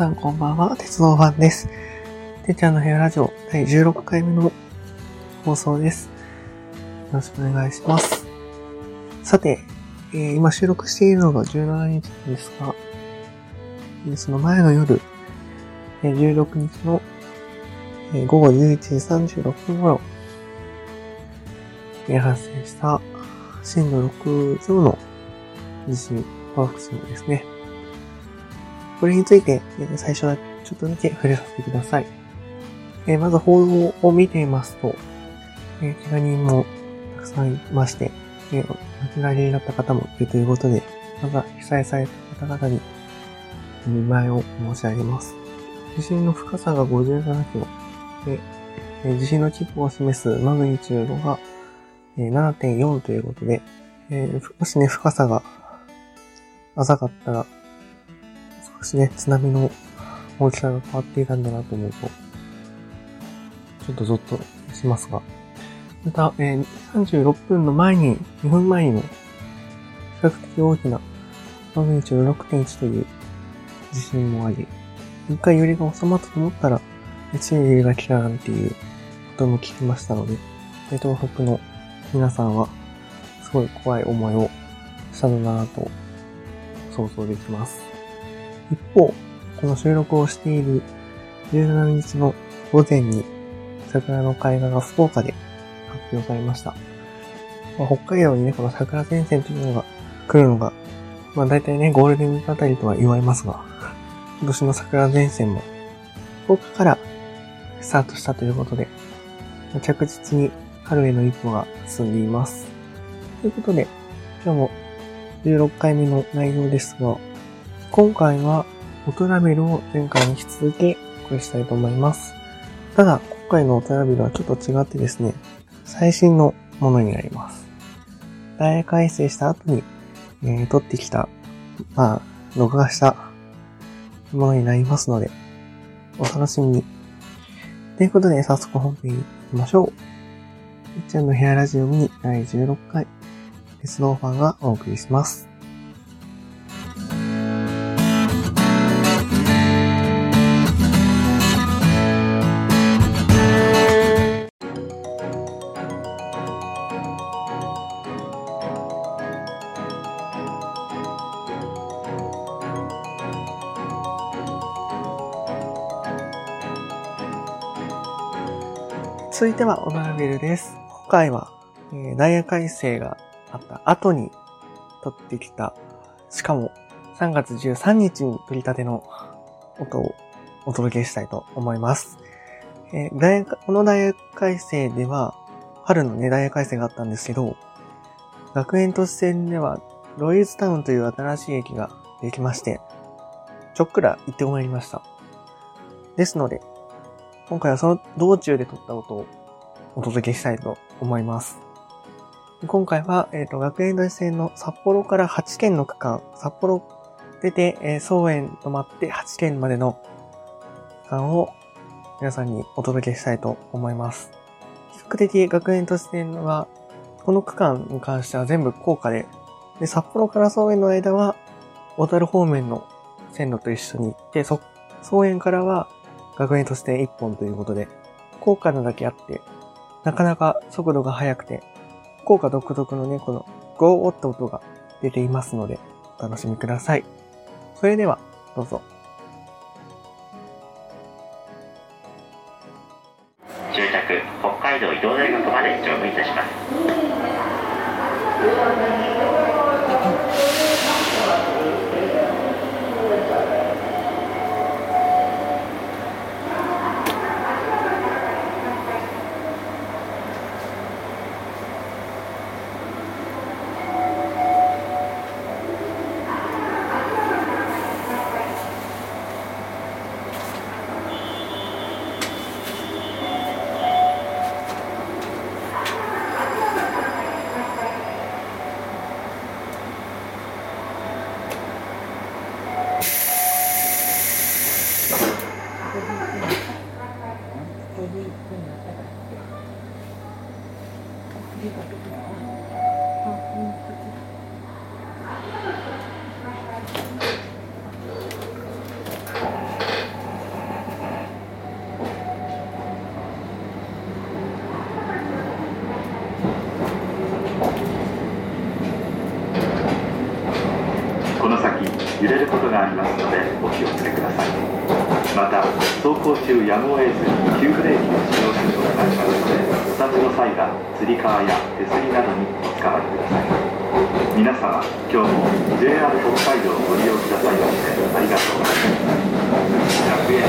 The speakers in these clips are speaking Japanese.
さんこんばんは、鉄道ファンです。てちゃんの部屋ラジオ第16回目の放送です。よろしくお願いします。さて、えー今収録しているのが17日ですが、えその前の夜、え16日の、え午後11時36分頃、えー発生した震度6強の地震、パワー地震ですね。これについて、えー最初はちょっとだけ触れさせてください。えーまず報道を見ていますと、えー怪我人もたくさんいまして、えーお亡くなりになった方もいるということで、まずは被災された方々にお見舞いを申し上げます。地震の深さが57キロで、え地震の規模を示すマグニチュードが、えー7.4ということで、えもしね、深さが浅かったら、少しね、津波の大きさが変わっていたんだなと思うと、ちょっとゾッとしますが。また、えー36分の前に、2分前にも、比較的大きなマグニチュード6.1という地震もあり、一回揺れが収まったと思ったら、強い揺れが来たなんていうことも聞きましたので、で東北の皆さんは、すごい怖い思いをしたのだなと想像できます。一方、この収録をしている17日の午前に桜の開花が福岡で発表されました。まあ、北海道にね、この桜前線というのが来るのが、まあ大体ね、ゴールデンウィークあたりとは言われますが、今年の桜前線も福岡からスタートしたということで、着実に春への一歩が進んでいます。ということで、今日も16回目の内容ですが、今回はオトラベルを前回に引き続きお送りしたいと思います。ただ、今回のオトラベルはちょっと違ってですね、最新のものになります。大改正した後に、えー、撮ってきた、まあ、録画したものになりますので、お楽しみに。ということで、早速本編に行きましょう。いっちゃんの部屋ラジオミニ第16回、鉄道ファンがお送りします。続いてはオナラベルです。今回は、えーダイヤ改正があった後に撮ってきた、しかも3月13日に撮り立ての音をお届けしたいと思います。えーダイヤこのダイヤ改正では、春のね、ダイヤ改正があったんですけど、学園都市線では、ロイズタウンという新しい駅ができまして、ちょっくら行ってまいりました。ですので、今回はその道中で撮った音をお届けしたいと思います。今回は、えっ、と、学園都市線の札幌から8県の区間、札幌出て、えー、総園止まって8県までの区間を皆さんにお届けしたいと思います。比較的学園都市線は、この区間に関しては全部高架で、で、札幌から総園の間は、小樽方面の線路と一緒に行って、そ、総園からは学園都市線1本ということで、高架なだけあって、なかなか速度が速くて、効果独特のね、このゴーっと音が出ていますので、お楽しみください。それでは、どうぞ。ありますのでお気をつけくださいまた走行中やむを得ず急ブレーキを使用することがあります。のでお立ちの際はつり革や手すりなどにおつかまりください皆様今日も JR 北海道をご利用くださいましてありがとうございます100円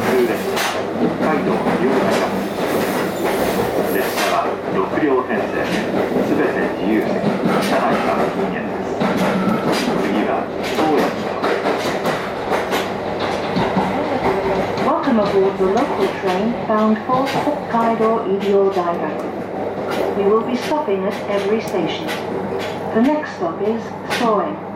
普通列車北海道ニュー大学列車は6両編成 The local train bound for Hokkaido Idio Daigaku. We will be stopping at every station. The next stop is Soen.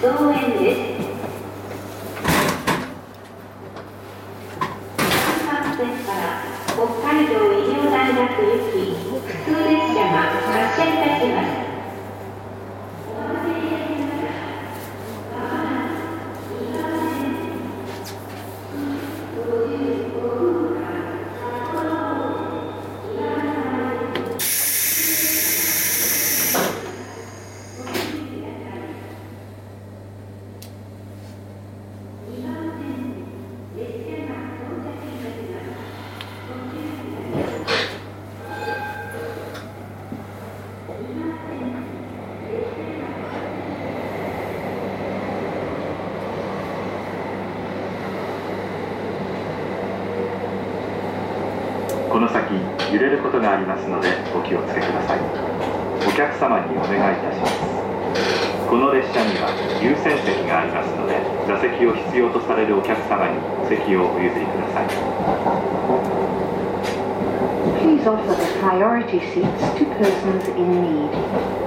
総園です。の先揺れることがありますのでお気をつけください。お客様にお願いいたします。この列車には優先席がありますので座席を必要とされるお客様に席をお譲りください。Please offer the priority seats to persons in need.「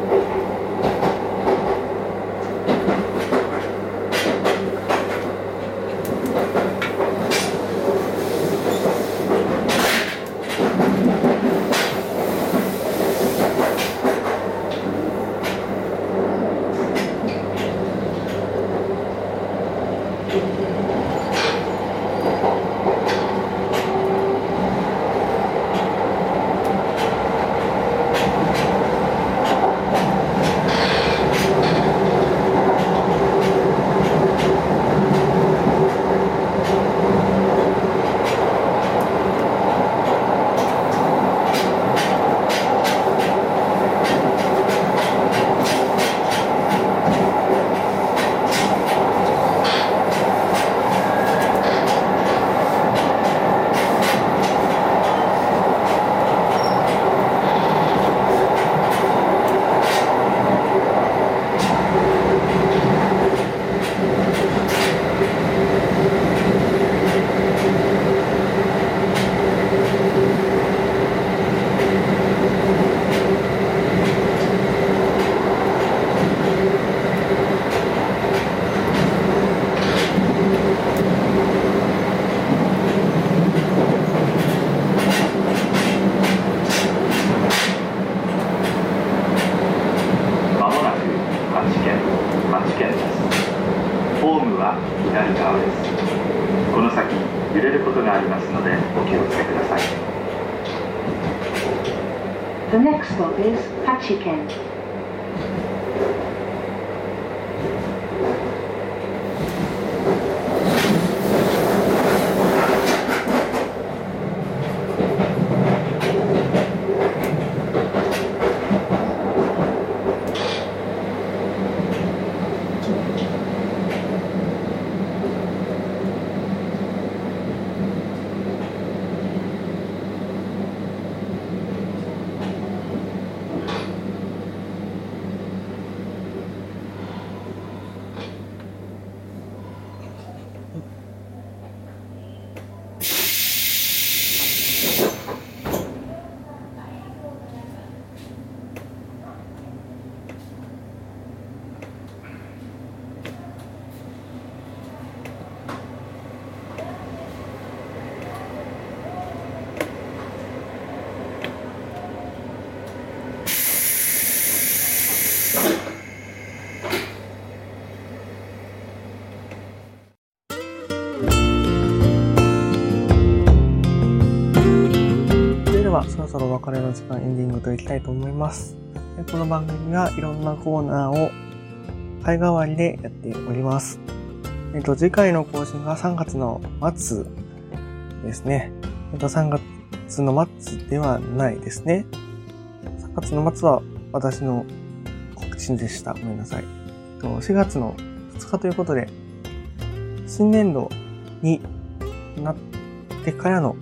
線町県ですホームは左側ですこの先揺れることがありますのでお気をつけください The next stop is そろお別れの時間エンディングといきたいと思います。この番組はいろんなコーナーを会代わりでやっております。えっと、次回の更新が3月の末ですね。えっと、3月の末ではないですね。3月の末は私の告知でした。ごめんなさい。えっと4月の2日ということで、新年度になってからの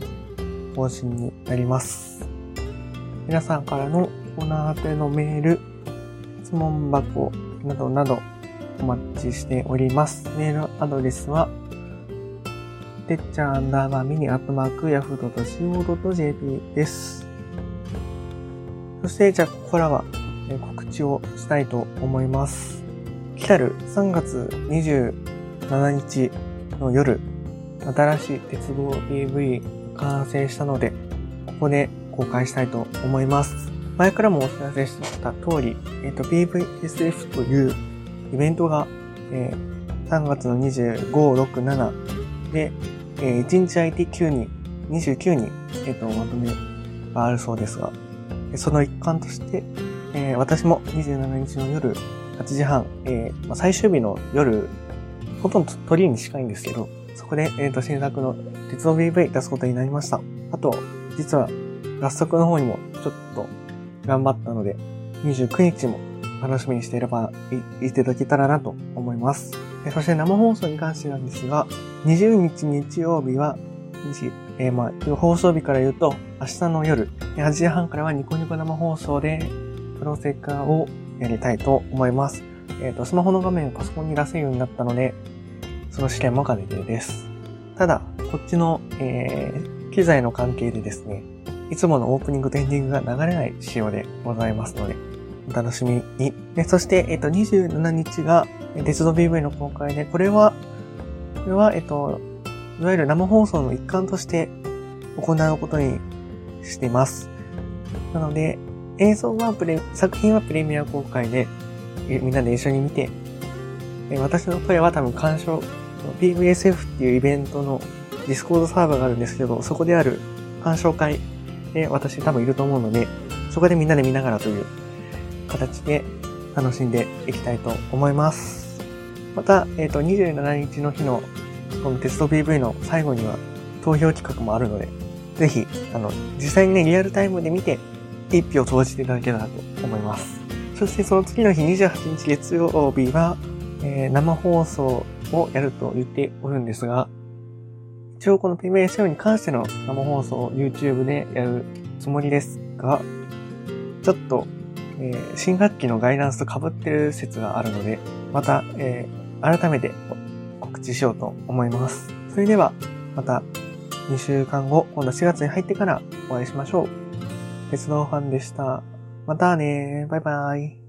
更新になります。皆さんからのコーナー宛てのメール、質問箱などなどお待ちしております。メールアドレスは、てっちゃんアンダーバーミニアットマークヤフー .co.jp です。そして、じゃあ、ここからは告知をしたいと思います。来たる3月27日の夜、新しい鉄道 PV 完成したので、ここで公開したいと思います。前からもお知らせした通り、えっ、と、PVSF というイベントが、えー3月の25、6、7で、えー1日空いて9人、29人、えっ、と、まとめがあるそうですが、その一環として、えー私も27日の夜8時半、えーまあ最終日の夜、ほとんど鳥に近いんですけど、そこで、えっ、と、新作の鉄道 BV 出すことになりました。あと、実は、合作の方にもちょっと頑張ったので、29日も楽しみにしていればい、いただけたらなと思います。そして生放送に関してなんですが、20日日曜日は、えーまあ、放送日から言うと、明日の夜、8時半からはニコニコ生放送で、プロセッカをやりたいと思います。えっ、と、スマホの画面をパソコンに出せるようになったので、その試験も兼ねてです。ただ、こっちの、えー、機材の関係でですね、いつものオープニングとエンディングが流れない仕様でございますので、お楽しみに。でそして、えっ、と、27日が、鉄道 BV の公開で、これは、これは、えっ、と、いわゆる生放送の一環として行うことにしています。なので、映像はプレ、作品はプレミア公開で、えみんなで一緒に見て、え私の声は多分鑑賞、PVSF っていうイベントのディスコードサーバーがあるんですけど、そこである鑑賞会で私多分いると思うので、そこでみんなで見ながらという形で楽しんでいきたいと思います。また、えっ、と、27日の日のこのテスト PV の最後には投票企画もあるので、ぜひ、あの、実際にね、リアルタイムで見て、一票投じていただけたらと思います。そしてその次の日28日月曜日は、えー生放送をやると言っておるんですが、一応この PBSO に関しての生放送を YouTube でやるつもりですが、ちょっと、えー新学期のガイダンスと被ってる説があるので、また、えー改めて告知しようと思います。それでは、また2週間後、今度4月に入ってからお会いしましょう。鉄道ファンでした。またねバイバーイ。